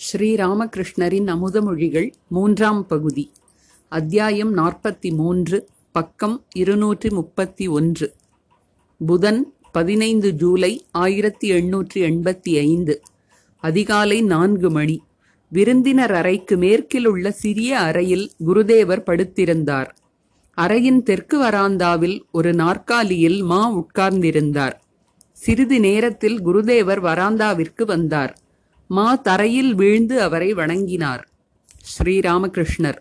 ஸ்ரீராமகிருஷ்ணரின் அமுதமொழிகள் மூன்றாம் பகுதி அத்தியாயம் நாற்பத்தி மூன்று பக்கம் இருநூற்றி முப்பத்தி ஒன்று புதன் பதினைந்து ஜூலை ஆயிரத்தி எண்ணூற்றி எண்பத்தி ஐந்து அதிகாலை நான்கு மணி. விருந்தினர் அறைக்கு மேற்கில் உள்ள சிறிய அறையில் குருதேவர் படுத்திருந்தார். அறையின் தெற்கு வராந்தாவில் ஒரு நாற்காலியில் மா உட்கார்ந்திருந்தார். சிறிது நேரத்தில் குருதேவர் வராந்தாவிற்கு வந்தார். மா தரையில் வீழ்ந்து அவரை வணங்கினார். ஸ்ரீராமகிருஷ்ணர்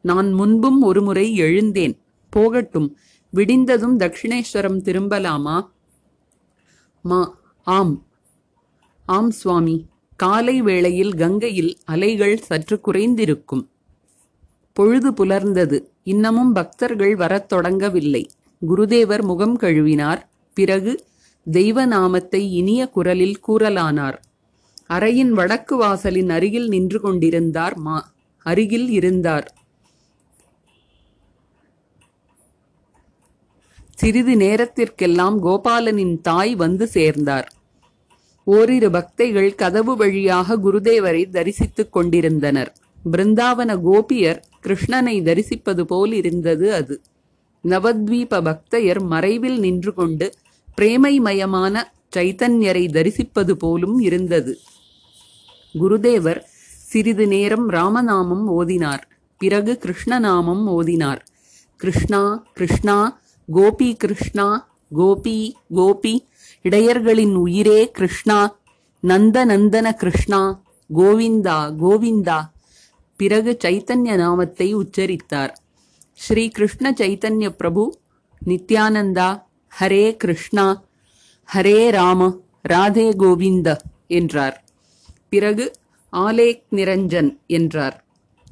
நான் முன்பும் ஒருமுறை எழுந்தேன். போகட்டும் விடிந்ததும் தட்சிணேஸ்வரம் திரும்பலாமா? மா ஆம். ஆம் சுவாமி. காலை வேளையில் கங்கையில் அலைகள் சற்று குறைந்திருக்கும். பொழுது புலர்ந்தது. இன்னமும் பக்தர்கள் வரத் தொடங்கவில்லை. குருதேவர் முகம் கழுவினார். பிறகு தெய்வ நாமத்தை இனிய குரலில் கூறலானார். அறையின் வடக்கு வாசலின் அருகில் நின்று கொண்டிருந்தார் மா அருகில் இருந்தார். சிறிது நேரத்திற்கெல்லாம் கோபாலனின் தாய் வந்து சேர்ந்தார். ஓரிரு பக்தைகள் கதவு வழியாக குருதேவரை தரிசித்துக் கொண்டிருந்தனர். பிருந்தாவன கோபியர் கிருஷ்ணனை தரிசிப்பது போல் இருந்தது அது. நவத்வீப பக்தையர் மறைவில் நின்று கொண்டு பிரேமைமயமான சைத்தன்யரை தரிசிப்பது போலும் இருந்தது. குருதேவர் சிறிது நேரம் ராமநாமம் ஓதினார். பிறகு கிருஷ்ணநாமம் ஓதினார். கிருஷ்ணா கிருஷ்ணா கோபி கிருஷ்ணா கோபி கோபி இடையர்களின் உயிரே கிருஷ்ணா நந்த நந்தன கிருஷ்ணா கோவிந்தா கோவிந்தா. பிறகு சைத்தன்ய நாமத்தை உச்சரித்தார். ஸ்ரீ கிருஷ்ண சைத்தன்ய பிரபு நித்யானந்தா ஹரே கிருஷ்ணா ஹரே ராம ராதே கோவிந்த என்றார். பிறகு ஆலேக் நிரஞ்சன் என்றார்.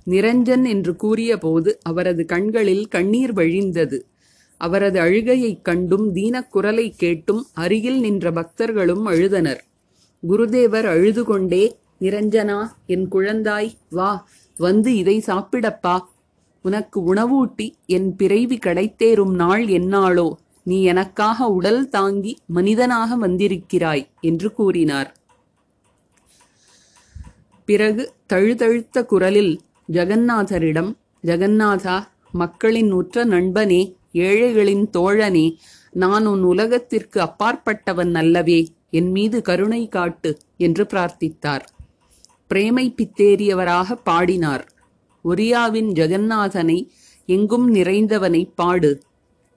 நிரஞ்சன் என்று கூறியபோது அவரது கண்களில் கண்ணீர் வழிந்தது. அவரது அழுகையைக் கண்டும் தீனக்குரலை கேட்டும் அருகில் நின்ற பக்தர்களும் அழுதனர். குருதேவர் அழுது கொண்டே நிரஞ்சனா என் குழந்தாய் வா வந்து இதை சாப்பிடப்பா. உனக்கு உணவூட்டி என் பிறவி கடைத்தேறும் நாள் என்னாளோ நீ எனக்காக உடல் தாங்கி மனிதனாக வந்திருக்கிறாய் என்று கூறினார். பிறகு தழுதழுத்த குரலில் ஜெகந்நாதரிடம் ஜெகந்நாதா மக்களின் உற்ற நண்பனே ஏழைகளின் தோழனே நான் உன் உலகத்திற்கு அப்பாற்பட்டவன் அல்லவே என் மீது கருணை காட்டு என்று பிரார்த்தித்தார். பிரேமை பித்தேறியவராக பாடினார். ஒரியாவின் ஜெகந்நாதனை எங்கும் நிறைந்தவனை பாடு.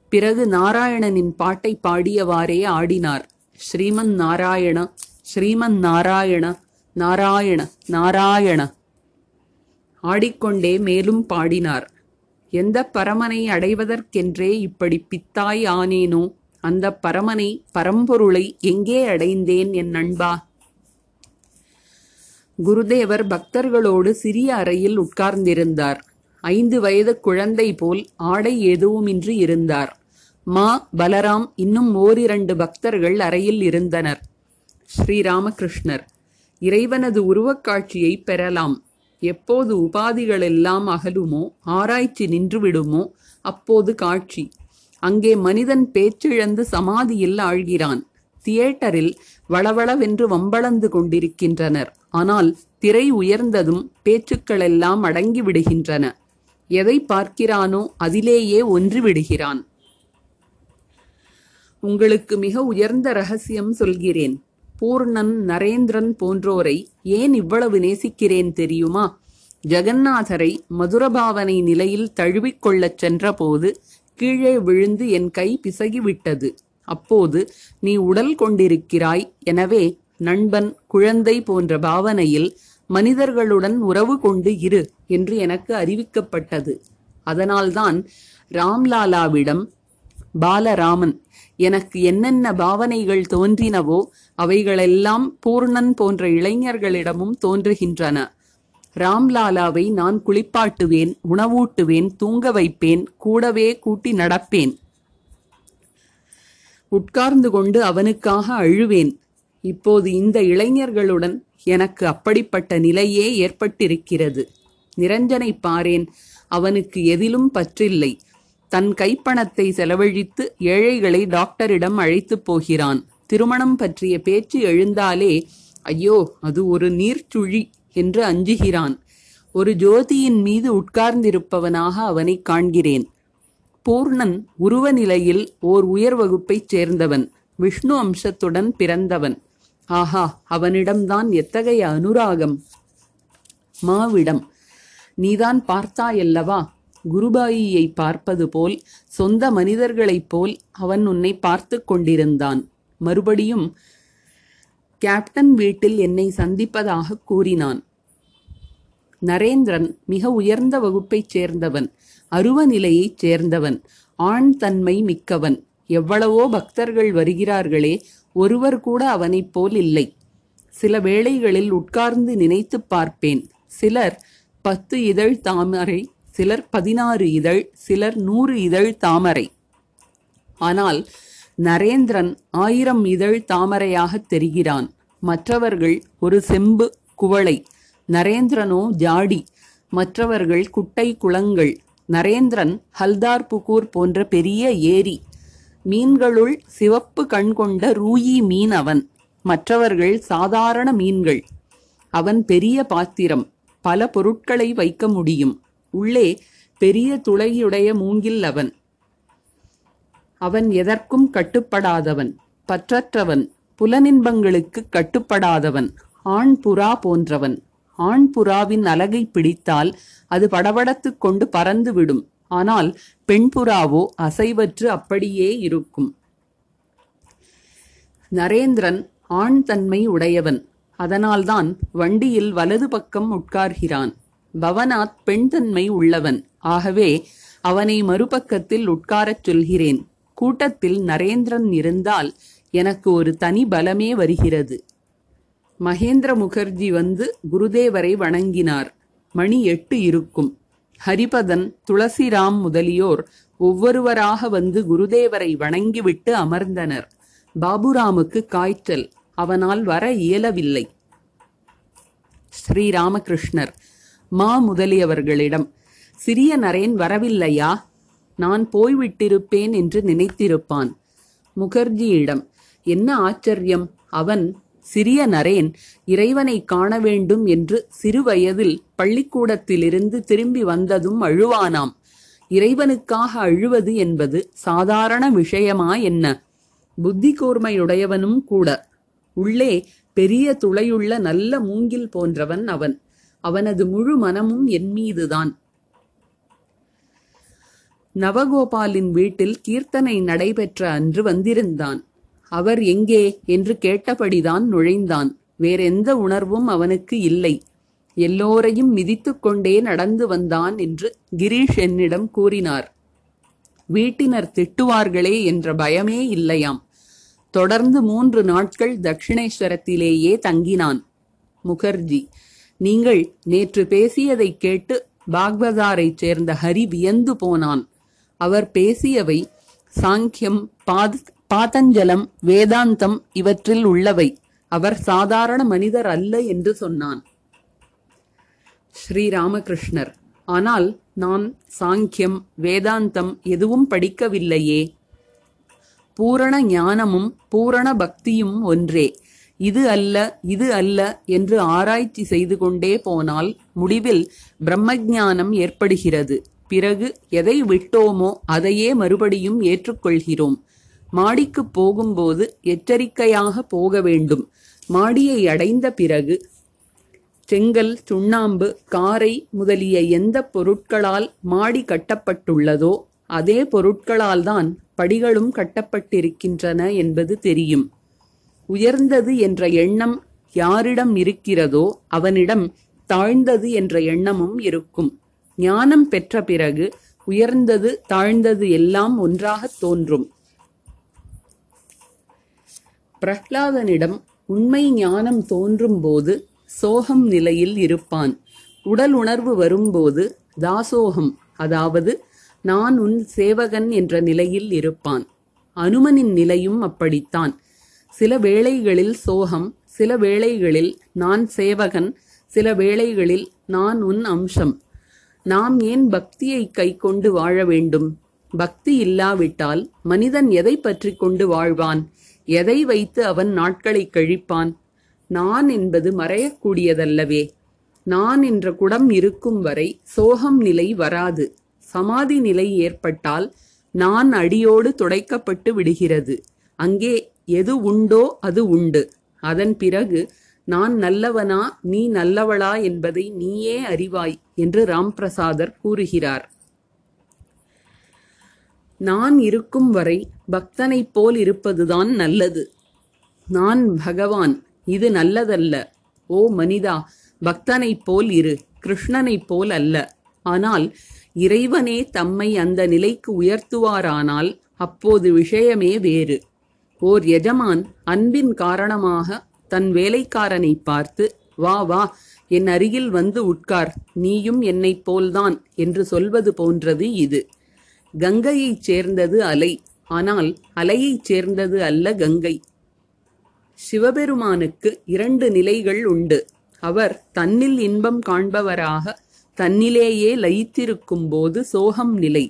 பிறகு நாராயணனின் பாட்டை பாடியவாறே ஆடினார். ஸ்ரீமன் நாராயண ஸ்ரீமன் நாராயண நாராயண நாராயண. ஆடிக்கொண்டே மேலும் பாடினார். எந்த பரமனை அடைவதற்கென்றே இப்படி பித்தாய் ஆனேனோ? அந்த பரமனை பரம்பொருளை எங்கே அடைந்தேன் என் நண்பா? குருதேவர் பக்தர்களோடு சிறிய அறையில் உட்கார்ந்திருந்தார். ஐந்து வயது குழந்தை போல் ஆடை எதுவுமின்றி இருந்தார். மா பலராம் இன்னும் ஓரிரண்டு பக்தர்கள் அறையில் இருந்தனர். ஸ்ரீராமகிருஷ்ணர். இறைவனது உருவக்காட்சியை பெறலாம். எப்போது உபாதிகளெல்லாம் அகலுமோ ஆராய்ச்சி நின்றுவிடுமோ அப்போது காட்சி. அங்கே மனிதன் பேச்சிழந்து சமாதியில் ஆழ்கிறான். தியேட்டரில் வளவளவென்று வம்பளந்து கொண்டிருக்கின்றனர். ஆனால் திரை உயர்ந்ததும் பேச்சுக்களெல்லாம் அடங்கி விடுகின்றன எதை பார்க்கிறானோ அதிலேயே ஒன்று விடுகிறான் உங்களுக்கு மிக உயர்ந்த ரகசியம் சொல்கிறேன். பூர்ணன் நரேந்திரன் போன்றோரை ஏன் இவ்வளவு நேசிக்கிறேன் தெரியுமா? ஜெகந்நாதரை மதுரபாவனை நிலையில் தழுவிக்கொள்ளச் சென்றபோது கீழே விழுந்து என் கை பிசகிவிட்டது. அப்போது நீ உடல் கொண்டிருக்கிறாய். எனவே நண்பன் குழந்தை போன்ற பாவனையில் மனிதர்களுடன் உறவு கொண்டு இரு என்று எனக்கு அறிவிக்கப்பட்டது. அதனால்தான் ராம்லாலாவிடம் பாலராமன் எனக்கு என்னென்ன பாவனைகள் தோன்றினவோ அவைகளெல்லாம் பூர்ணன் போன்ற இளைஞர்களிடமும் தோன்றுகின்றன. ராம்லாலாவை நான் குளிப்பாட்டுவேன் உணவூட்டுவேன் தூங்க வைப்பேன் கூடவே கூட்டி நடப்பேன். உட்கார்ந்து கொண்டு அவனுக்காக அழுவேன். இப்போது இந்த இளைஞர்களுடன் எனக்கு அப்படிப்பட்ட நிலையே ஏற்பட்டிருக்கிறது. நிரஞ்சனை பாரேன் அவனுக்கு எதிலும் பற்றில்லை. தன் கைப்பணத்தை செலவழித்து ஏழைகளை டாக்டரிடம் அழைத்துப் போகிறான். திருமணம் பற்றிய பேச்சு எழுந்தாலே ஐயோ அது ஒரு நீர்ச்சுழி என்று அஞ்சுகிறான். ஒரு ஜோதியின் மீது உட்கார்ந்திருப்பவனாக அவனை காண்கிறேன். பூர்ணன் உருவ நிலையில் ஓர் உயர் வகுப்பைச் சேர்ந்தவன். விஷ்ணு அம்சத்துடன் பிறந்தவன். ஆஹா அவனிடம்தான் எத்தகைய அனுராகம்? மாவிடம் நீதான் பார்த்தாயல்லவா? குருபாயியை பார்ப்பது போல் சொந்த மனிதர்களைப் போல் அவன் உன்னை பார்த்து கொண்டிருந்தான். மறுபடியும் கேப்டன் வீட்டில் என்னை சந்திப்பதாக கூறினான். நரேந்திரன் மிக உயர்ந்த வகுப்பைச் சேர்ந்தவன் அருவ நிலையைச் சேர்ந்தவன் ஆண் தன்மை மிக்கவன். எவ்வளவோ பக்தர்கள் வருகிறார்களே ஒருவர் கூட அவனைப் போல் இல்லை. சில வேளைகளில் உட்கார்ந்து நினைத்துப் பார்ப்பேன். சிலர் பத்து இதழ் தாமரை சிலர் பதினாறு இதழ் சிலர் நூறு இதழ் தாமரை. ஆனால் நரேந்திரன் ஆயிரம் இதழ் தாமரையாகத் தெரிகிறான். மற்றவர்கள் ஒரு செம்பு குவளை நரேந்திரனோ ஜாடி. மற்றவர்கள் குட்டை குளங்கள் நரேந்திரன் ஹல்தார் புகூர் போன்ற பெரிய ஏரி. மீன்களுள் சிவப்பு கண் கொண்ட ரூயி மீன் அவன் மற்றவர்கள் சாதாரண மீன்கள். அவன் பெரிய பாத்திரம் பல பொருட்களை வைக்க முடியும். உள்ளே பெரிய துளையுடைய மூங்கில் அவன். அவன் எதற்கும் கட்டுப்படாதவன் பற்றற்றவன் புலனின்பங்களுக்கு கட்டுப்படாதவன் ஆண் புறா போன்றவன். ஆண் புறாவின் அலகை பிடித்தால் அது படபடத்துக் கொண்டு பறந்து விடும் ஆனால் பெண் புறாவோ அசைவற்று அப்படியே இருக்கும். நரேந்திரன் ஆண் தன்மை உடையவன். அதனால்தான் வண்டியில் வலது பக்கம் உட்கார்கிறான். பவனாத் பெண் தன்மை உள்ளவன். ஆகவே அவனை மறுபக்கத்தில் உட்காரச் சொல்கிறேன். கூட்டத்தில் நரேந்திரன் இருந்தால் எனக்கு ஒரு தனி பலமே வருகிறது. மகேந்திர முகர்ஜி வந்து குருதேவரை வணங்கினார். மணி எட்டு இருக்கும். ஹரிபதன் துளசிராம் முதலியோர் ஒவ்வொருவராக வந்து குருதேவரை வணங்கிவிட்டு அமர்ந்தனர். பாபுராமுக்கு காய்ச்சல். அவனால் வர இயலவில்லை. ஸ்ரீராமகிருஷ்ணர் மா முதலியவர்களிடம் சிறிய நரேன் வரவில்லையா? நான் போய்விட்டிருப்பேன் என்று நினைத்திருப்பான். முகர்ஜியிடம் என்ன ஆச்சரியம்? அவன் சிறிய நரேன் இறைவனை காண வேண்டும் என்று சிறுவயதில் பள்ளிக்கூடத்திலிருந்து திரும்பி வந்ததும் அழுவானாம். இறைவனுக்காக அழுவது என்பது சாதாரண விஷயமா என்ன? புத்தி கூர்மையுடையவனும் கூட. உள்ளே பெரிய துளையுள்ள நல்ல மூங்கில் போன்றவன் அவன். அவனது முழு மனமும் என் மீதுதான். நவகோபாலின் வீட்டில் கீர்த்தனை நடைபெற்ற அன்று வந்திருந்தான். அவர் எங்கே என்று கேட்டபடிதான் நுழைந்தான். வேறெந்த உணர்வும் அவனுக்கு இல்லை. எல்லோரையும் மிதித்து கொண்டே நடந்து வந்தான் என்று கிரீஷ் என்னிடம் கூறினார். வீட்டினர் திட்டுவார்களே என்ற பயமே இல்லையாம். தொடர்ந்து மூன்று நாட்கள் தட்சிணேஸ்வரத்திலேயே தங்கினான். முகர்ஜி நீங்கள் நேற்று பேசியதைக் கேட்டு பாக்பதாரைச் சேர்ந்த ஹரி வியந்து போனான். அவர் பேசியவை சாங்கியம் பாத் பாதஞ்சலம் வேதாந்தம் இவற்றில் உள்ளவை. அவர் சாதாரண மனிதர் அல்ல என்று சொன்னான். ஸ்ரீராமகிருஷ்ணர் ஆனால் நான் சாங்கியம் வேதாந்தம் எதுவும் படிக்கவில்லையே. பூரண ஞானமும் பூரண பக்தியும் ஒன்றே. இது அல்ல இது அல்ல என்று ஆராய்ச்சி செய்து கொண்டே போனால் முடிவில் பிரம்மஜானம் ஏற்படுகிறது. பிறகு எதை விட்டோமோ அதையே மறுபடியும் ஏற்றுக்கொள்கிறோம். மாடிக்குப் போகும்போது எச்சரிக்கையாக போக வேண்டும். மாடியை அடைந்த பிறகு செங்கல் சுண்ணாம்பு காரை முதலிய எந்த பொருட்களால் மாடி கட்டப்பட்டுள்ளதோ அதே பொருட்களால் தான் படிகளும் கட்டப்பட்டிருக்கின்றன என்பது தெரியும். உயர்ந்தது என்ற எண்ணம் யாரிடம் இருக்கிறதோ அவனிடம் தாழ்ந்தது என்ற எண்ணமும் இருக்கும். ஞானம் பெற்ற பிறகு உயர்ந்தது தாழ்ந்தது எல்லாம் ஒன்றாகத் தோன்றும். பிரஹ்லாதனிடம் உண்மை ஞானம் தோன்றும் போது சோகம் நிலையில் இருப்பான். உடல் உணர்வு வரும்போது தாசோகம் அதாவது நான் உன் சேவகன் என்ற நிலையில் இருப்பான். அனுமனின் நிலையும் அப்படித்தான். சில வேளைகளில் சோகம் சில வேளைகளில் நான் சேவகன் சில வேளைகளில் நான் உன் அம்சம். நாம் ஏன் பக்தியை கைக்கொண்டு வாழ வேண்டும்? பக்தி இல்லாவிட்டால் மனிதன் எதை பற்றி கொண்டு வாழ்வான்? எதை வைத்து அவன் நாட்களை கழிப்பான்? நான் என்பது மறையக்கூடியதல்லவே. நான் என்ற குடம் இருக்கும் வரை சோகம் நிலை வராது. சமாதி நிலை ஏற்பட்டால் நான் அடியோடு துடைக்கப்பட்டு விடுகிறது. அங்கே எது உண்டோ அது உண்டு. அதன் பிறகு நான் நல்லவனா நீ நல்லவளா என்பதை நீயே அறிவாய் என்று ராம்பிரசாதர் கூறுகிறார். நான் இருக்கும் வரை பக்தனைப் போல் இருப்பதுதான் நல்லது. நான் பகவான் இது நல்லதல்ல. ஓ மனிதா பக்தனைப் போல் இரு கிருஷ்ணனைப் போல் அல்ல. ஆனால் இறைவனே தம்மை அந்த நிலைக்கு உயர்த்துவாரானால் அப்போது விஷயமே வேறு. ஓர் எஜமான் அன்பின் காரணமாக தன் வேலைக்காரனை பார்த்து வா வா என் அருகில் வந்து உட்கார். நீயும் என்னைப் போல்தான் என்று சொல்வது போன்றது இது. கங்கையைச் சேர்ந்தது அலை. ஆனால் அலையைச் சேர்ந்தது அல்ல கங்கை. சிவபெருமானுக்கு இரண்டு நிலைகள் உண்டு. அவர் தன்னில் இன்பம் காண்பவராக தன்னிலேயே லயித்திருக்கும் போது சோகம் நிலை.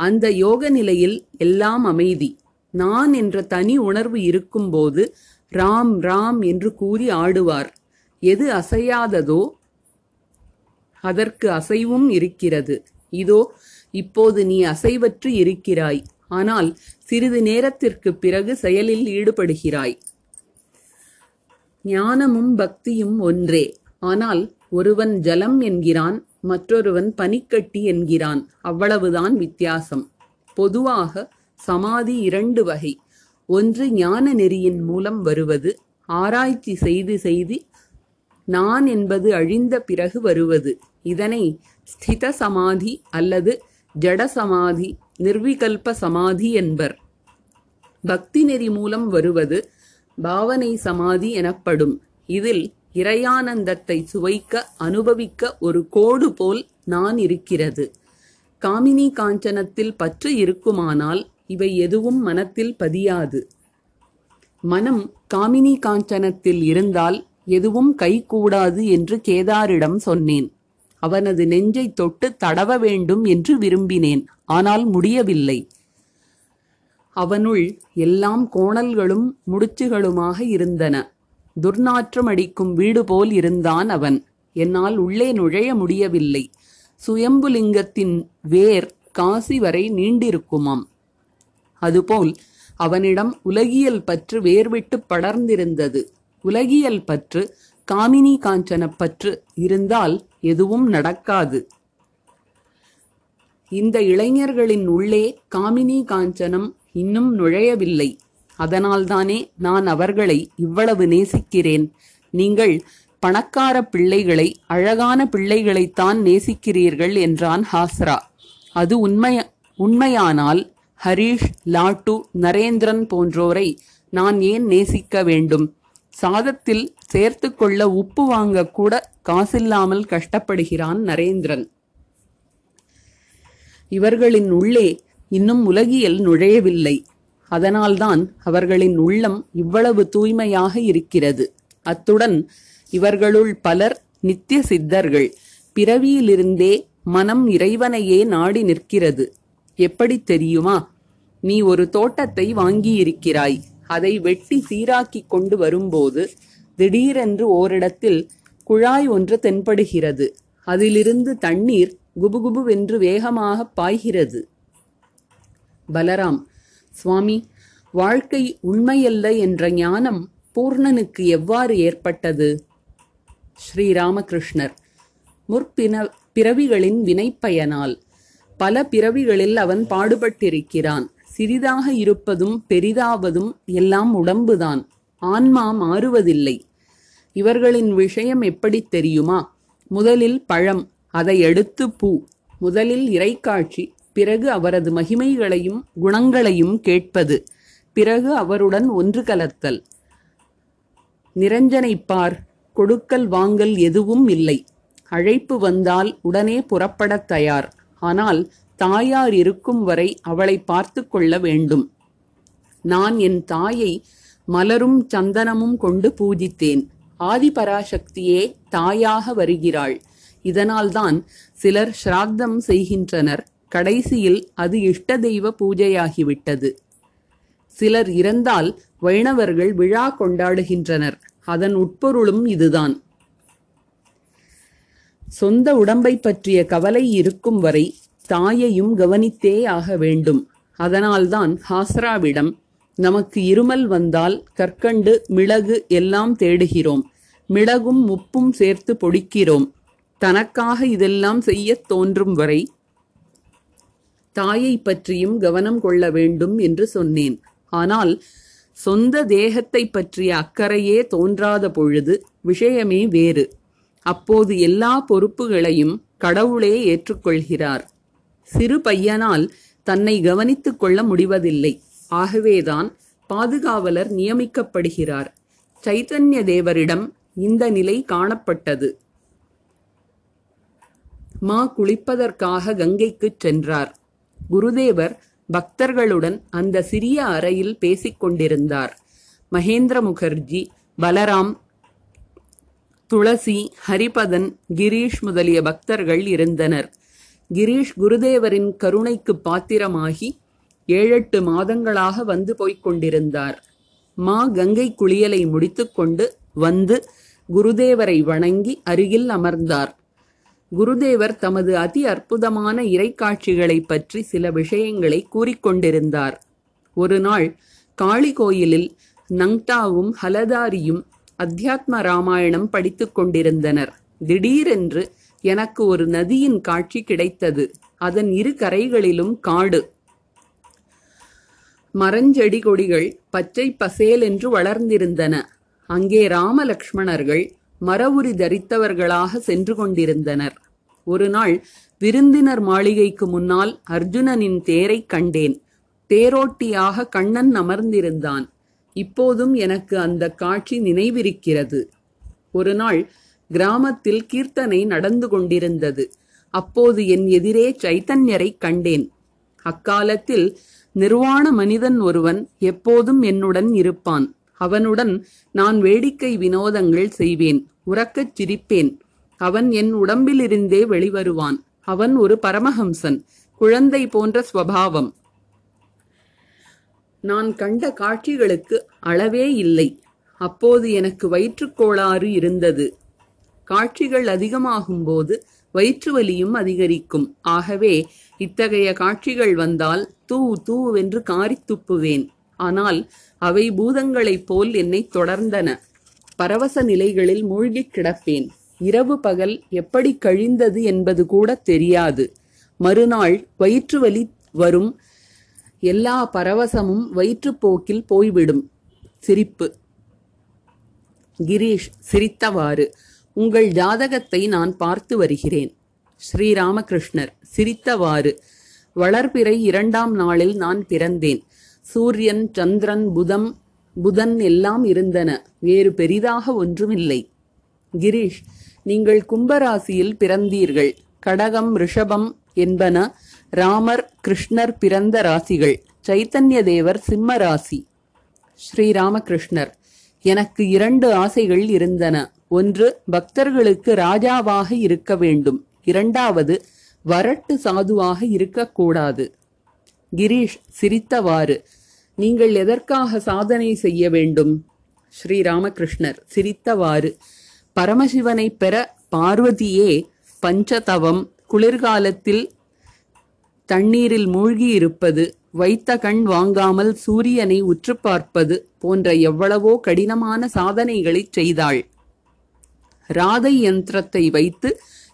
அந்த யோக நிலையில் எல்லாம் அமைதி. நான் என்ற தனி உணர்வு இருக்கும்போது ராம் ராம் என்று கூறி ஆடுவார். எது அசையாததோ அதற்கு அசைவும் இருக்கிறது. இதோ இப்போது நீ அசைவற்று இருக்கிறாய். ஆனால் சிறிது நேரத்திற்கு பிறகு செயலில் ஈடுபடுகிறாய். ஞானமும் பக்தியும் ஒன்றே. ஆனால் ஒருவன் ஜலம் என்கிறான் மற்றொருவன் பனிக்கட்டி என்கிறான். அவ்வளவுதான் வித்தியாசம். பொதுவாக சமாதி இரண்டு வகை. ஒன்று ஞான நெறியின் மூலம் வருவது ஆராய்ச்சி செய்து செய்து நான் என்பது அழிந்த பிறகு வருவது. இதனை ஸ்தித சமாதி அல்லது ஜட சமாதி நிர்விகல்ப சமாதி என்பர். பக்தி நெறி மூலம் வருவது பாவனை சமாதி எனப்படும். இதில் இறையானந்தத்தை சுவைக்க அனுபவிக்க ஒரு கோடு போல் நான் இருக்கிறது. காமினி காஞ்சனத்தில் பற்று இருக்குமானால் இவை எதுவும் மனத்தில் பதியாது. மனம் காமினி காஞ்சனத்தில் இருந்தால் எதுவும் கைகூடாது என்று கேதாரிடம் சொன்னேன். அவனது நெஞ்சை தொட்டு தடவ வேண்டும் என்று விரும்பினேன் ஆனால் முடியவில்லை. அவனுள் எல்லாம் கோணல்களும் முடிச்சுகளுமாக இருந்தன. துர்நாற்றம் அடிக்கும் வீடு போல் இருந்தான் அவன். என்னால் உள்ளே நுழைய முடியவில்லை. சுயம்புலிங்கத்தின் வேர் காசி வரை நீண்டிருக்குமாம். அதுபோல் அவனிடம் உலகியல் பற்று வேர்விட்டு படர்ந்திருந்தது. உலகியல் பற்று காமினி காஞ்சன பற்று இருந்தால் எதுவும் நடக்காது. இந்த இளைஞர்களின் உள்ளே காமினி காஞ்சனம் இன்னும் நுழையவில்லை. அதனால்தானே நான் அவர்களை இவ்வளவு நேசிக்கிறேன். நீங்கள் பணக்கார பிள்ளைகளை அழகான பிள்ளைகளைத்தான் நேசிக்கிறீர்கள் என்றான் ஹாஸ்ரா. அது உண்மைய உண்மையானால் ஹரீஷ் லாட்டு நரேந்திரன் போன்றோரை நான் ஏன் நேசிக்க வேண்டும்? சாதத்தில் சேர்த்து கொள்ள உப்பு வாங்க கூட காசில்லாமல் கஷ்டப்படுகிறான் நரேந்திரன். இவர்களின் உள்ளே இன்னும் உலகியல் நுழையவில்லை. அதனால்தான் அவர்களின் உள்ளம் இவ்வளவு தூய்மையாக இருக்கிறது. அத்துடன் இவர்களுள் பலர் நித்திய சித்தர்கள் பிறவியிலிருந்தே மனம் இறைவனையே நாடி நிற்கிறது. எப்படி தெரியுமா? நீ ஒரு தோட்டத்தை வாங்கியிருக்கிறாய். அதை வெட்டி சீராக்கி கொண்டு வரும்போது திடீரென்று ஓரிடத்தில் குழாய் ஒன்று தென்படுகிறது. அதிலிருந்து தண்ணீர் குபுகுபுவென்று வேகமாக பாய்கிறது. பலராம் சுவாமி வாழ்க்கை உண்மையல்ல என்ற ஞானம் பூர்ணனுக்கு எவ்வாறு ஏற்பட்டது? ஸ்ரீராமகிருஷ்ணர் முற்பின பிறவிகளின் வினைப்பயனால். பல பிறவிகளில் அவன் பாடுபட்டிருக்கிறான். சிறிதாக இருப்பதும் பெரிதாவதும் எல்லாம் உடம்புதான். ஆன்மா மாறுவதில்லை. இவர்களின் விஷயம் எப்படி தெரியுமா? முதலில் பழம் அதை அடுத்து பூ. முதலில் இறைக்காட்சி பிறகு அவரது மகிமைகளையும் குணங்களையும் கேட்பது. பிறகு அவருடன் ஒன்று கலத்தல். நிரஞ்சனைப்பார் கொடுக்கல் வாங்கல் எதுவும் இல்லை. அழைப்பு வந்தால் உடனே புறப்படத் தயார். ஆனால் தாயார் இருக்கும் வரை அவளை பார்த்து கொள்ள வேண்டும். நான் என் தாயை மலரும் சந்தனமும் கொண்டு பூஜித்தேன். ஆதிபராசக்தியே தாயாக வருகிறாள். இதனால்தான் சிலர் ஸ்ராத்தம் செய்கின்றனர். கடைசியில் அது இஷ்ட தெய்வ பூஜையாகிவிட்டது. சிலர் இறந்தால் வைணவர்கள் விழா கொண்டாடுகின்றனர். அதன் உட்பொருளும் இதுதான். சொந்த உடம்பை பற்றிய கவலை இருக்கும் வரை தாயையும் கவனித்தே ஆக வேண்டும். அதனால்தான் ஹாஸ்ராவிடம் நமக்கு இருமல் வந்தால் கற்கண்டு மிளகு எல்லாம் தேடுகிறோம். மிளகும் உப்பும் சேர்த்து பொடிக்கிறோம். தனக்காக இதெல்லாம் செய்யத் தோன்றும் வரை தாயை பற்றியும் கவனம் கொள்ள வேண்டும் என்று சொன்னேன். ஆனால் சொந்த தேகத்தை பற்றிய அக்கறையே தோன்றாத பொழுது விஷயமே வேறு. அப்போது எல்லா பொறுப்புகளையும் கடவுளே ஏற்றுக்கொள்கிறார். சிறு பையனால் தன்னை கவனித்துக் கொள்ள முடிவதில்லை. ஆகவேதான் பாதுகாவலர் நியமிக்கப்படுகிறார். சைத்தன்ய தேவரிடம் இந்த நிலை காணப்பட்டது. மா குளிப்பதற்காக கங்கைக்குச் சென்றார். குருதேவர் பக்தர்களுடன் அந்த சிறிய அறையில் பேசிக்கொண்டிருந்தார் மகேந்திர முகர்ஜி பலராம் துளசி ஹரிபதன் கிரீஷ் முதலிய பக்தர்கள் இருந்தனர். கிரீஷ் குருதேவரின் கருணைக்கு பாத்திரமாகி ஏழெட்டு மாதங்களாக வந்து போய்க் கொண்டிருந்தார். மா கங்கை குளியலை முடித்துக்கொண்டு வந்து குருதேவரை வணங்கி அருகில் அமர்ந்தார். குருதேவர் தமது அதி அற்புதமான இறைக்காட்சிகளைப் பற்றி சில விஷயங்களை கூறிக்கொண்டிருந்தார் ஒரு நாள் காளி கோயிலில் நங்டாவும் ஹலதாரியும் அத்தியாத்ம ராமாயணம் படித்துக் கொண்டிருந்தனர். திடீரென்று எனக்கு ஒரு நதியின் காட்சி கிடைத்தது. அதன் இரு கரைகளிலும் காடு. மரஞ்செடி கொடிகள் பச்சை பசேல் என்று வளர்ந்திருந்தன. அங்கே ராமலக்ஷ்மணர்கள் மரவுரி தரித்தவர்களாக சென்று கொண்டிருந்தனர். ஒரு நாள் விருந்தினர் மாளிகைக்கு முன்னால் அர்ஜுனனின் தேரைக் கண்டேன். தேரோட்டியாக கண்ணன் அமர்ந்திருந்தான். இப்போதும் எனக்கு அந்த காட்சி நினைவிருக்கிறது. ஒரு நாள் கிராமத்தில் கீர்த்தனை நடந்து கொண்டிருந்தது. அப்போது என் எதிரே சைத்தன்யரை கண்டேன். அக்காலத்தில் நிர்வாண மனிதன் ஒருவன் எப்போதும் என்னுடன் இருப்பான். அவனுடன் நான் வேடிக்கை வினோதங்கள் செய்வேன் உறக்கச் சிரிப்பேன். அவன் என் உடம்பிலிருந்தே வெளிவருவான். அவன் ஒரு பரமஹம்சன் குழந்தை போன்ற ஸ்வபாவம். நான் கண்ட காட்சிகளுக்கு அளவே இல்லை. அப்போது எனக்கு வயிற்றுக்கோளாறு இருந்தது. காட்சிகள் அதிகமாகும்போது வயிற்று வலியும் அதிகரிக்கும். ஆகவே இத்தகைய காட்சிகள் வந்தால் தூ தூவென்று காரித் துப்புவேன். ஆனால் அவை பூதங்களைப் போல் என்னை தொடர்ந்தன. பரவச நிலைகளில் மூழ்கிக் கிடப்பேன். இரவு பகல் எப்படி கழிந்தது என்பது கூட தெரியாது. மறுநாள் வயிற்று வலி வரும் எல்லா பரவசமும் வயிற்றுப்போக்கில் போய்விடும். சிரிப்பு. கிரீஷ் சிரித்தவாறு உங்கள் ஜாதகத்தை நான் பார்த்து வருகிறேன். ஸ்ரீராமகிருஷ்ணர் சிரித்தவாறு வளர்பிறை இரண்டாம் நாளில் நான் பிறந்தேன். சூரியன் சந்திரன் புதம் புதன் எல்லாம் இருந்தன. வேறு பெரிதாக ஒன்றுமில்லை. கிரீஷ் நீங்கள் கும்பராசியில் பிறந்தீர்கள். கடகம் ரிஷபம் என்பன ராமர் கிருஷ்ணர் பிறந்த ராசிகள். சைத்தன்ய தேவர் சிம்ம ராசி. ஸ்ரீராமகிருஷ்ணர். எனக்கு இரண்டு ஆசைகள் இருந்தன. ஒன்று பக்தர்களுக்கு ராஜாவாக இருக்க வேண்டும். இரண்டாவது வரட்டு சாதுவாக இருக்கக்கூடாது. கிரீஷ் சிரித்தவாறு. நீங்கள் எதற்காக சாதனை செய்ய வேண்டும்? ஸ்ரீராமகிருஷ்ணர் சிரித்தவாறு. பரமசிவனை பெற பார்வதியே பஞ்சதவம் குளிர்காலத்தில் தண்ணீரில் மூழ்கியிருப்பது வைத்த கண் வாங்காமல் சூரியனை உற்று பார்ப்பது போன்ற எவ்வளவோ கடினமான சாதனைகளைச் செய்தாள். ராதை யந்திரத்தை வைத்து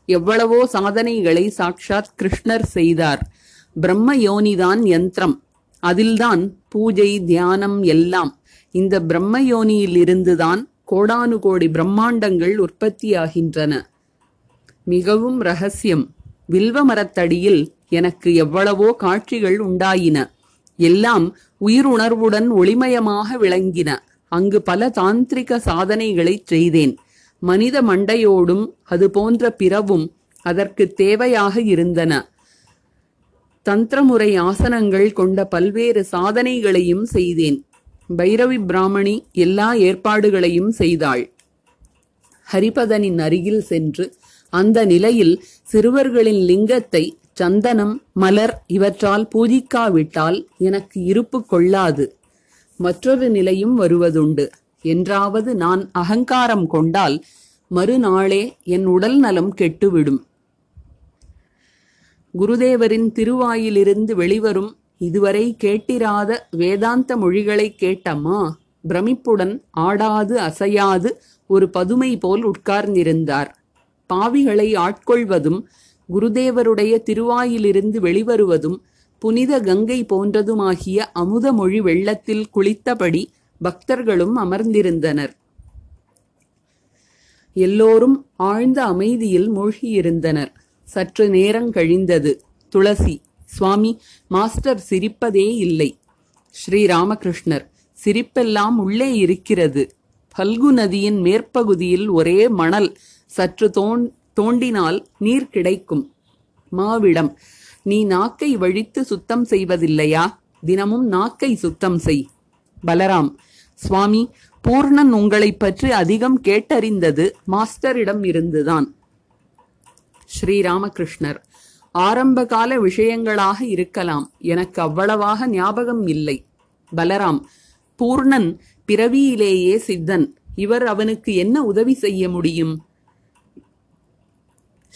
எவ்வளவோ சாதனைகளை சாக்ஷாத் கிருஷ்ணர் செய்தார். பிரம்ம யோனிதான் யந்திரம். அதில்தான் பூஜை தியானம் எல்லாம். இந்த பிரம்ம யோனியிலிருந்துதான் கோடானு கோடி பிரம்மாண்டங்கள் உற்பத்தியாகின்றன. மிகவும் ரகசியம். வில்வ மரத்தடியில் எனக்கு எவ்வளவோ காட்சிகள் உண்டாயின. எல்லாம் உயிருணர்வுடன் ஒளிமயமாக விளங்கின. அங்கு பல தாந்திரிக சாதனைகளைச் செய்தேன். மனித மண்டையோடும் அது போன்ற பிறவும் அதற்கு தேவையாக இருந்தன. தந்திரமுறை ஆசனங்கள் கொண்ட பல்வேறு சாதனைகளையும் செய்தேன். பைரவி பிராமணி எல்லா ஏற்பாடுகளையும் செய்தாள். ஹரிபதனின் அருகில் சென்று அந்த நிலையில் சிறுவர்களின் லிங்கத்தை சந்தனம் மலர் இவற்றால் பூஜிக்காவிட்டால் எனக்கு இருப்பு கொள்ளாது. மற்றொரு நிலையும் வருவதுண்டு. என்றாவது நான் அகங்காரம் கொண்டால் மறுநாளே என் உடல் நலம் கெட்டுவிடும். குருதேவரின் திருவாயிலிருந்து வெளிவரும் இதுவரை கேட்டிராத வேதாந்த மொழிகளை கேட்டம்மா? பிரமிப்புடன் ஆடாது அசையாது ஒரு பதுமை போல் உட்கார்ந்திருந்தார். பாவிகளை ஆட்கொள்வதும் குருதேவருடைய திருவாயிலிருந்து வெளிவருவதும் புனித கங்கை போன்றதுமாகிய அமுதமொழி வெள்ளத்தில் குளித்தபடி பக்தர்களும் அமர்ந்திருந்தனர். எல்லோரும் ஆழ்ந்த அமைதியில் மூழ்கியிருந்தனர். சற்று நேரம் கழிந்தது. துளசி சுவாமி மாஸ்டர் சிரிப்பதே இல்லை. ஸ்ரீராமகிருஷ்ணர் சிரிப்பெல்லாம் உள்ளே இருக்கிறது. பல்கு நதியின் மேற்பகுதியில் ஒரே மணல். சற்று தோன் தோண்டினால் நீர் கிடைக்கும். மாவிடம் நீ நாக்கை வழித்து சுத்தம் செய்வதில்லையா? தினமும் நாக்கை சுத்தம் செய். பலராம் சுவாமி பூர்ணன் உங்களைப் பற்றி அதிகம் கேட்டறிந்தது மாஸ்டரிடம் இருந்துதான். ஸ்ரீராமகிருஷ்ணர் ஆரம்பகால விஷயங்களாக இருக்கலாம். எனக்கு அவ்வளவாக ஞாபகம் இல்லை. பலராம் பூர்ணன் பிறவியிலேயே சித்தன். இவர் அவனுக்கு என்ன உதவி செய்ய முடியும்?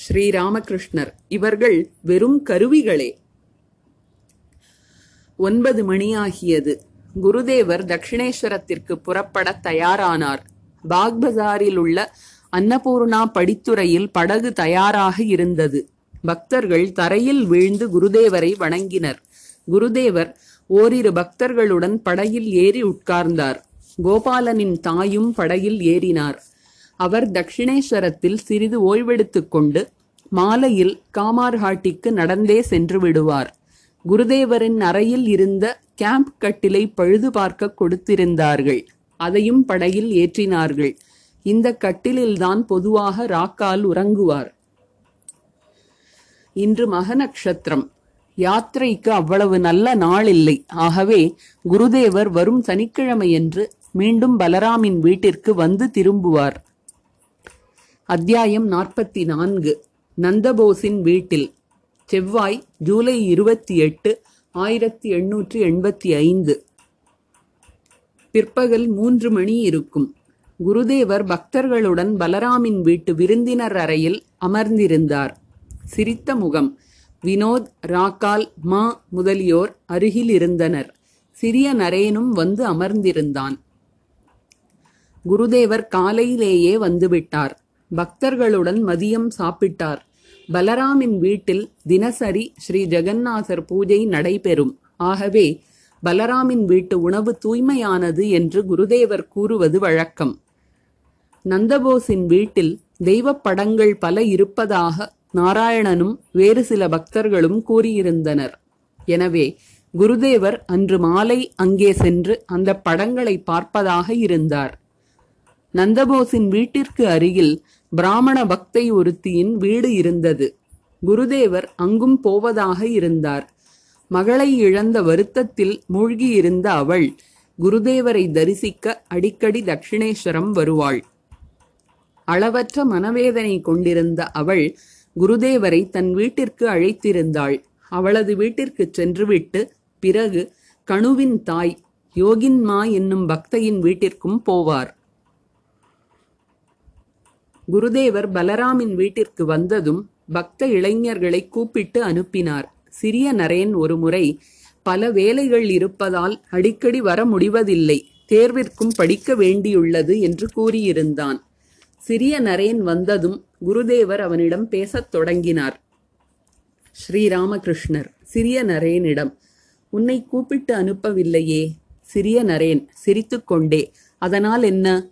ஸ்ரீராமகிருஷ்ணர். இவர்கள் வெறும் கருவிகளே. ஒன்பது மணியாகியது. குருதேவர் தட்சிணேஸ்வரத்திற்கு புறப்பட தயாரானார். பாக்பஜாரில் உள்ள அன்னபூர்ணா படித்துறையில் படகு தயாராக இருந்தது. பக்தர்கள் தரையில் வீழ்ந்து குருதேவரை வணங்கினர். குருதேவர் ஓரிரு பக்தர்களுடன் படகில் ஏறி உட்கார்ந்தார். கோபாலனின் தாயும் படகில் ஏறினார். அவர் தட்சிணேஸ்வரத்தில் சிறிது ஓய்வெடுத்து கொண்டு மாலையில் காமார்ஹாட்டிக்கு நடந்தே சென்று விடுவார். குருதேவரின் அறையில் இருந்த கேம்ப் கட்டிலை பழுது பார்க்க கொடுத்திருந்தார்கள். அதையும் படையில் ஏற்றினார்கள். இந்த கட்டிலில்தான் பொதுவாக ராக்கால் உறங்குவார். இன்று மக நட்சத்திரம் யாத்திரைக்கு அவ்வளவு நல்ல நாள் இல்லை ஆகவே குருதேவர் வரும் சனிக்கிழமையன்று மீண்டும் பலராமின் வீட்டிற்கு வந்து திரும்புவார். அத்தியாயம் நாற்பத்தி நான்கு நந்தபோஸின் வீட்டில். செவ்வாய் ஜூலை இருபத்தி எட்டு ஆயிரத்தி எண்ணூற்றி எண்பத்தி ஐந்து. பிற்பகல் மூன்று மணி இருக்கும். குருதேவர் பக்தர்களுடன் பலராமின் வீட்டு விருந்தினர் அறையில் அமர்ந்திருந்தார். சிரித்த முகம். வினோத் ராக்கால் மா முதலியோர் அருகில் இருந்தனர். சிறிய நரேனும் வந்து அமர்ந்திருந்தான். குருதேவர் காலையிலேயே வந்துவிட்டார். பக்தர்களுடன் மதியம் சாப்பிட்டார். பலராமின் வீட்டில் தினசரி ஸ்ரீ ஜெகந்நாதர் பூஜை நடைபெறும். ஆகவே பலராமின் வீட்டு உணவு தூய்மையானது என்று குருதேவர் கூறுவது வழக்கம். நந்தபோஸின் வீட்டில் தெய்வப் படங்கள் பல இருப்பதாக நாராயணனும் வேறு சில பக்தர்களும் கூறியிருந்தனர். எனவே குருதேவர் அன்று மாலை அங்கே சென்று அந்த படங்களை பார்ப்பதாக இருந்தார். நந்தபோஸின் வீட்டிற்கு அருகில் பிராமண பக்தை ஒருத்தியின் வீடு இருந்தது. குருதேவர் அங்கும் போவதாக இருந்தார். மகளை இழந்த வருத்தத்தில் மூழ்கியிருந்த அவள் குருதேவரை தரிசிக்க அடிக்கடி தட்சிணேஸ்வரம் வருவாள். அளவற்ற மனவேதனை கொண்டிருந்த அவள் குருதேவரை தன் வீட்டிற்கு அழைத்திருந்தாள். அவளது வீட்டிற்குச் சென்றுவிட்டு பிறகு கணுவின் தாய் யோகின்மா என்னும் பக்தையின் வீட்டிற்கும் போவார். குருதேவர் பலராமின் வீட்டிற்கு வந்ததும் பக்த இளைஞர்களை கூப்பிட்டு அனுப்பினார். சிறிய நரேன் ஒருமுறை பல வேலைகள் இருப்பதால் அடிக்கடி வர முடிவதில்லை. தேர்விற்கும் படிக்க வேண்டியுள்ளது என்று கூறியிருந்தான். சிறிய நரேன் வந்ததும் குருதேவர் அவனிடம் பேசத் தொடங்கினார். ஸ்ரீராமகிருஷ்ணர் சிறிய நரேனிடம் உன்னை கூப்பிட்டு அனுப்பவில்லையே. சிறிய நரேன் சிரித்துக்கொண்டே அதனால் என்ன?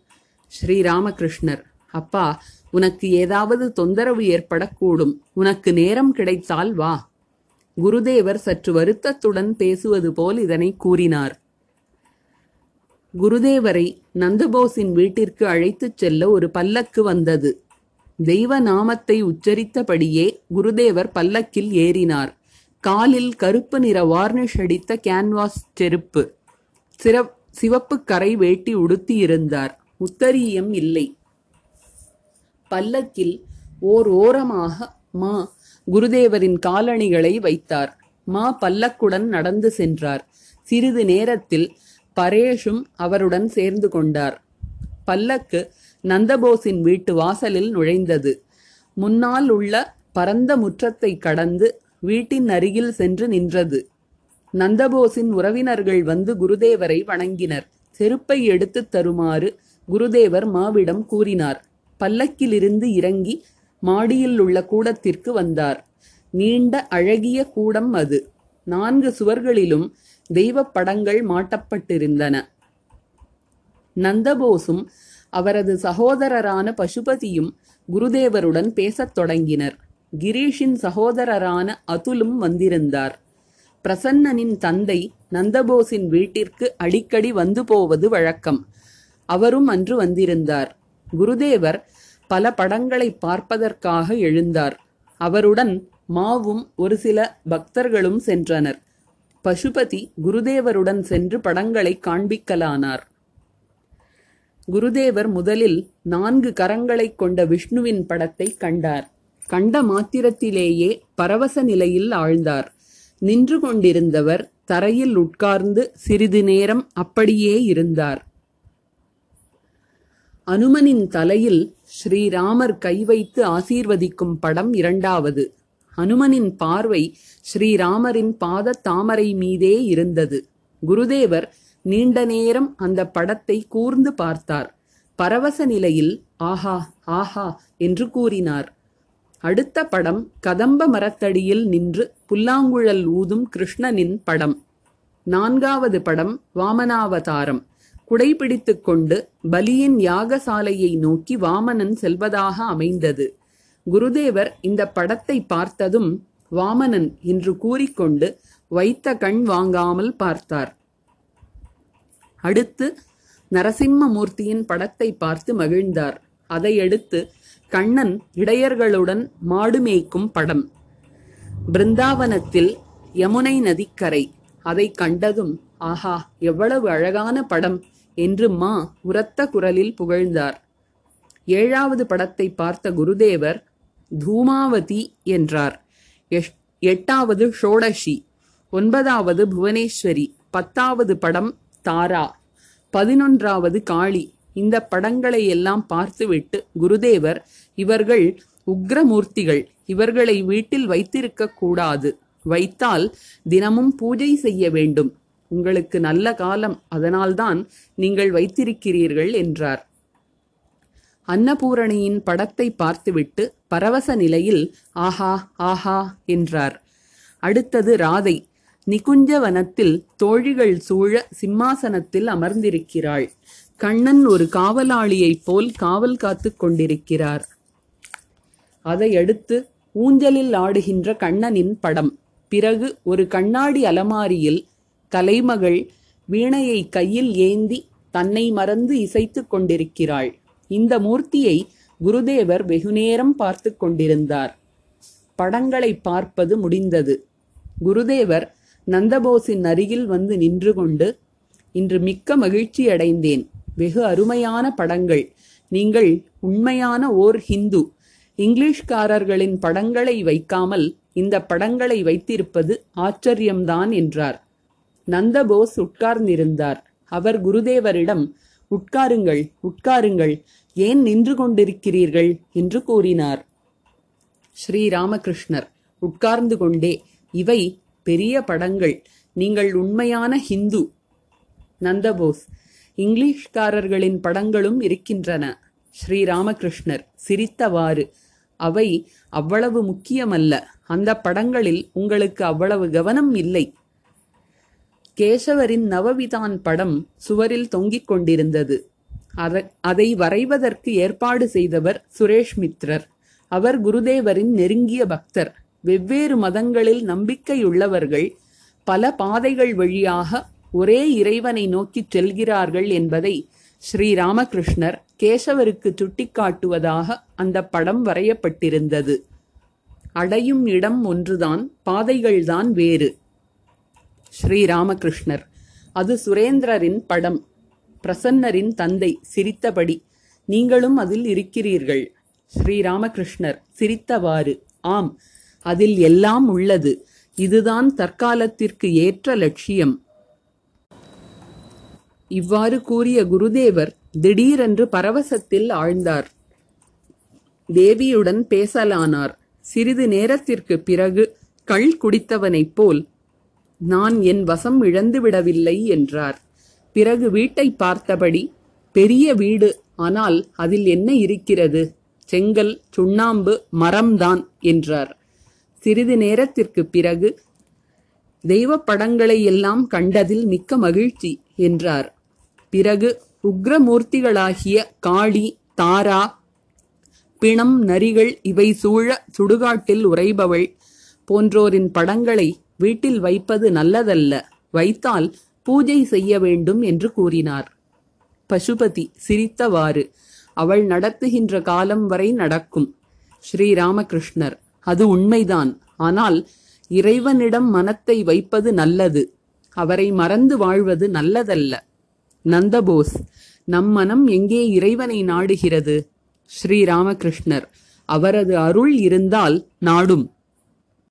ஸ்ரீராமகிருஷ்ணர் அப்பா உனக்கு ஏதாவது தொந்தரவு ஏற்படக்கூடும். உனக்கு நேரம் கிடைத்தால் வா. குருதேவர் சற்று வருத்தத்துடன் பேசுவது போல் இதனை கூறினார். குருதேவரை நந்தபோஸின் வீட்டிற்கு அழைத்துச் செல்ல ஒரு பல்லக்கு வந்தது. தெய்வ நாமத்தை உச்சரித்தபடியே குருதேவர் பல்லக்கில் ஏறினார். காலில் கருப்பு நிற வார்னிஷ் அடித்த கேன்வாஸ் செருப்பு. சிற சிவப்பு கரை வேட்டி உடுத்தியிருந்தார். உத்தரீயம் இல்லை. பல்லக்கில் ஓர் ஓரமாக மா குருதேவரின் காலணிகளை வைத்தார். மா பல்லக்குடன் நடந்து சென்றார். சிறிது நேரத்தில் பரேஷும் அவருடன் சேர்ந்து கொண்டார். பல்லக்கு நந்தபோஸின் வீட்டு வாசலில் நுழைந்தது. முன்னால் உள்ள பரந்த முற்றத்தை கடந்து வீட்டின் அருகில் சென்று நின்றது. நந்தபோஸின் உறவினர்கள் வந்து குருதேவரை வணங்கினர். செருப்பை எடுத்துத் தருமாறு குருதேவர் மாவிடம் கூறினார். பல்லக்கிலிருந்து இறங்கி மாடியில் உள்ள கூடத்திற்கு வந்தார். நீண்ட அழகிய கூடம் அது. நான்கு சுவர்களிலும் தெய்வப் படங்கள் மாட்டப்பட்டிருந்தன. நந்தபோஸும் அவரது சகோதரரான பசுபதியும் குருதேவருடன் பேசத் தொடங்கினர். கிரீஷின் சகோதரரான அதுலும் வந்திருந்தார். பிரசன்னனின் தந்தை நந்தபோஸின் வீட்டிற்கு அடிக்கடி வந்து போவது வழக்கம். அவரும் அன்று வந்திருந்தார். குருதேவர் பல படங்களை பார்ப்பதற்காக எழுந்தார். அவருடன் மாவும் ஒரு சில பக்தர்களும் சென்றனர். பசுபதி குருதேவருடன் சென்று படங்களை காண்பிக்கலானார். குருதேவர் முதலில் நான்கு கரங்களைக் கொண்ட விஷ்ணுவின் படத்தை கண்டார். கண்ட மாத்திரத்திலேயே பரவச நிலையில் ஆழ்ந்தார். நின்று கொண்டிருந்தவர் தரையில் உட்கார்ந்து சிறிது நேரம் அப்படியே இருந்தார். அனுமனின் தலையில் ஸ்ரீராமர் கை வைத்து ஆசீர்வதிக்கும் படம் இரண்டாவது. அனுமனின் பார்வை ஸ்ரீராமரின் பாத தாமரை மீதே இருந்தது. குருதேவர் நீண்ட நேரம் அந்த படத்தை கூர்ந்து பார்த்தார். பரவச நிலையில் ஆஹா ஆஹா என்று கூறினார். அடுத்த படம் கதம்ப மரத்தடியில் நின்று புல்லாங்குழல் ஊதும் கிருஷ்ணனின் படம். நான்காவது படம் வாமனாவதாரம். குடைபிடித்துக் கொண்டு பலியின் யாகசாலையை நோக்கி வாமனன் செல்வதாக அமைந்தது. குருதேவர் இந்த படத்தை பார்த்ததும் வாமனன் என்று கூறிக்கொண்டு வைத்த கண் வாங்காமல் பார்த்தார். அடுத்து நரசிம்மமூர்த்தியின் படத்தை பார்த்து மகிழ்ந்தார். அதையடுத்து கண்ணன் இடையர்களுடன் மாடு மேய்க்கும் படம். பிருந்தாவனத்தில் யமுனை நதிக்கரை. அதை கண்டதும் ஆஹா எவ்வளவு அழகான படம்! என்று மா உரத்த குரலில் புகழ்ந்தார். ஏழாவது படத்தை பார்த்த குருதேவர் தூமாவதி என்றார். எஷ்- எட்டாவது ஷோடஷி ஒன்பதாவது புவனேஸ்வரி பத்தாவது படம் தாரா பதினொன்றாவது காளி. இந்த படங்களை எல்லாம் பார்த்துவிட்டு குருதேவர் இவர்கள் உக்ரமூர்த்திகள் இவர்களை வீட்டில் வைத்திருக்க கூடாது வைத்தால் தினமும் பூஜை செய்ய வேண்டும். உங்களுக்கு நல்ல காலம் அதனால்தான் நீங்கள் வைத்திருக்கிறீர்கள் என்றார். அன்னபூரணியின் படத்தை பார்த்துவிட்டு பரவச நிலையில் ஆஹா ஆஹா என்றார். அடுத்தது ராதை. நிகுஞ்ச வனத்தில் தோழிகள் சூழ சிம்மாசனத்தில் அமர்ந்திருக்கிறாள். கண்ணன் ஒரு காவலாளியைப் போல் காவல் காத்துக் கொண்டிருக்கிறார். அதையடுத்து ஊஞ்சலில் ஆடுகின்ற கண்ணனின் படம். பிறகு ஒரு கண்ணாடி அலமாரியில் கலைமகள் வீணையை கையில் ஏந்தி தன்னை மறந்து இசைத்துக் கொண்டிருக்கிறாள். இந்த மூர்த்தியை குருதேவர் வெகுநேரம் பார்த்து கொண்டிருந்தார். படங்களை பார்ப்பது முடிந்தது. குருதேவர் நந்தபோஸின் அருகில் வந்து நின்று கொண்டு இன்று மிக்க மகிழ்ச்சி அடைந்தேன். வெகு அருமையான படங்கள். நீங்கள் உண்மையான ஓர் ஹிந்து. இங்கிலீஷ்காரர்களின் படங்களை வைக்காமல் இந்த படங்களை வைத்திருப்பது ஆச்சரியம்தான் என்றார். நந்தபோஸ் உட்கார்ந்திருந்தார். அவர் குருதேவரிடம் உட்காருங்கள் உட்காருங்கள். ஏன் நின்று கொண்டிருக்கிறீர்கள்? என்று கூறினார். ஸ்ரீ ராமகிருஷ்ணர் உட்கார்ந்து கொண்டே இவை பெரிய படங்கள். நீங்கள் உண்மையான ஹிந்து. நந்தபோஸ் இங்கிலீஷ்காரர்களின் படங்களும் இருக்கின்றன. ஸ்ரீராமகிருஷ்ணர் சிரித்தவாறு அவை அவ்வளவு முக்கியமல்ல. அந்த படங்களில் உங்களுக்கு அவ்வளவு கவனம் இல்லை. கேசவரின் நவவிதான் படம் சுவரில் தொங்கிக் கொண்டிருந்தது. அதை வரைவதற்கு ஏற்பாடு செய்தவர் சுரேஷ் மித்ரர். அவர் குருதேவரின் நெருங்கிய பக்தர். வெவ்வேறு மதங்களில் நம்பிக்கையுள்ளவர்கள் பல பாதைகள் வழியாக ஒரே இறைவனை நோக்கிச் செல்கிறார்கள் என்பதை ஸ்ரீ ராமகிருஷ்ணர் கேசவருக்கு சுட்டிக்காட்டுவதாக அந்த படம் வரையப்பட்டிருந்தது. அடையும் இடம் ஒன்றுதான் பாதைகள்தான் வேறு. ஸ்ரீராமகிருஷ்ணர். அது சுரேந்திரரின் படம். பிரசன்னரின் தந்தை சிரித்தபடி நீங்களும் அதில் இருக்கிறீர்கள். ஸ்ரீராமகிருஷ்ணர் சிரித்தவாறு ஆம் அதில் எல்லாம் உள்ளது. இதுதான் தற்காலத்திற்கு ஏற்ற லட்சியம் இவ்வாறு கூறிய குருதேவர் திடீரென்று பரவசத்தில் ஆழ்ந்தார். தேவியுடன் பேசலானார். சிறிது நேரத்திற்கு பிறகு கள் குடித்தவனைப் போல் நான் என் வசம் இழந்து விடவில்லை என்றார். பிறகு வீட்டை பார்த்தபடி பெரிய வீடு ஆனால் அதில் என்ன இருக்கிறது? செங்கல் சுண்ணாம்பு மரம்தான் என்றார். சிறிது நேரத்திற்குப் பிறகு தெய்வப் படங்களை எல்லாம் கண்டதில் மிக்க மகிழ்ச்சி என்றார். பிறகு உக்ரமூர்த்திகளாகிய காளி தாரா பிணம் நரிகள் இவை சூழ சுடுகாட்டில் உறைபவள் போன்றோரின் படங்களை வீட்டில் வைப்பது நல்லதல்ல. வைத்தால் பூஜை செய்ய வேண்டும் என்று கூறினார். பசுபதி சிரித்தவாறு அவள் நடத்துகின்ற காலம் வரை நடக்கும். ஸ்ரீராமகிருஷ்ணர் அது உண்மைதான். ஆனால் இறைவனிடம் மனத்தை வைப்பது நல்லது. அவரை மறந்து வாழ்வது நல்லதல்ல. நந்தபோஸ் நம் மனம் எங்கே இறைவனை நாடுகிறது? ஸ்ரீராமகிருஷ்ணர் அவரது அருள் இருந்தால் நாடும்.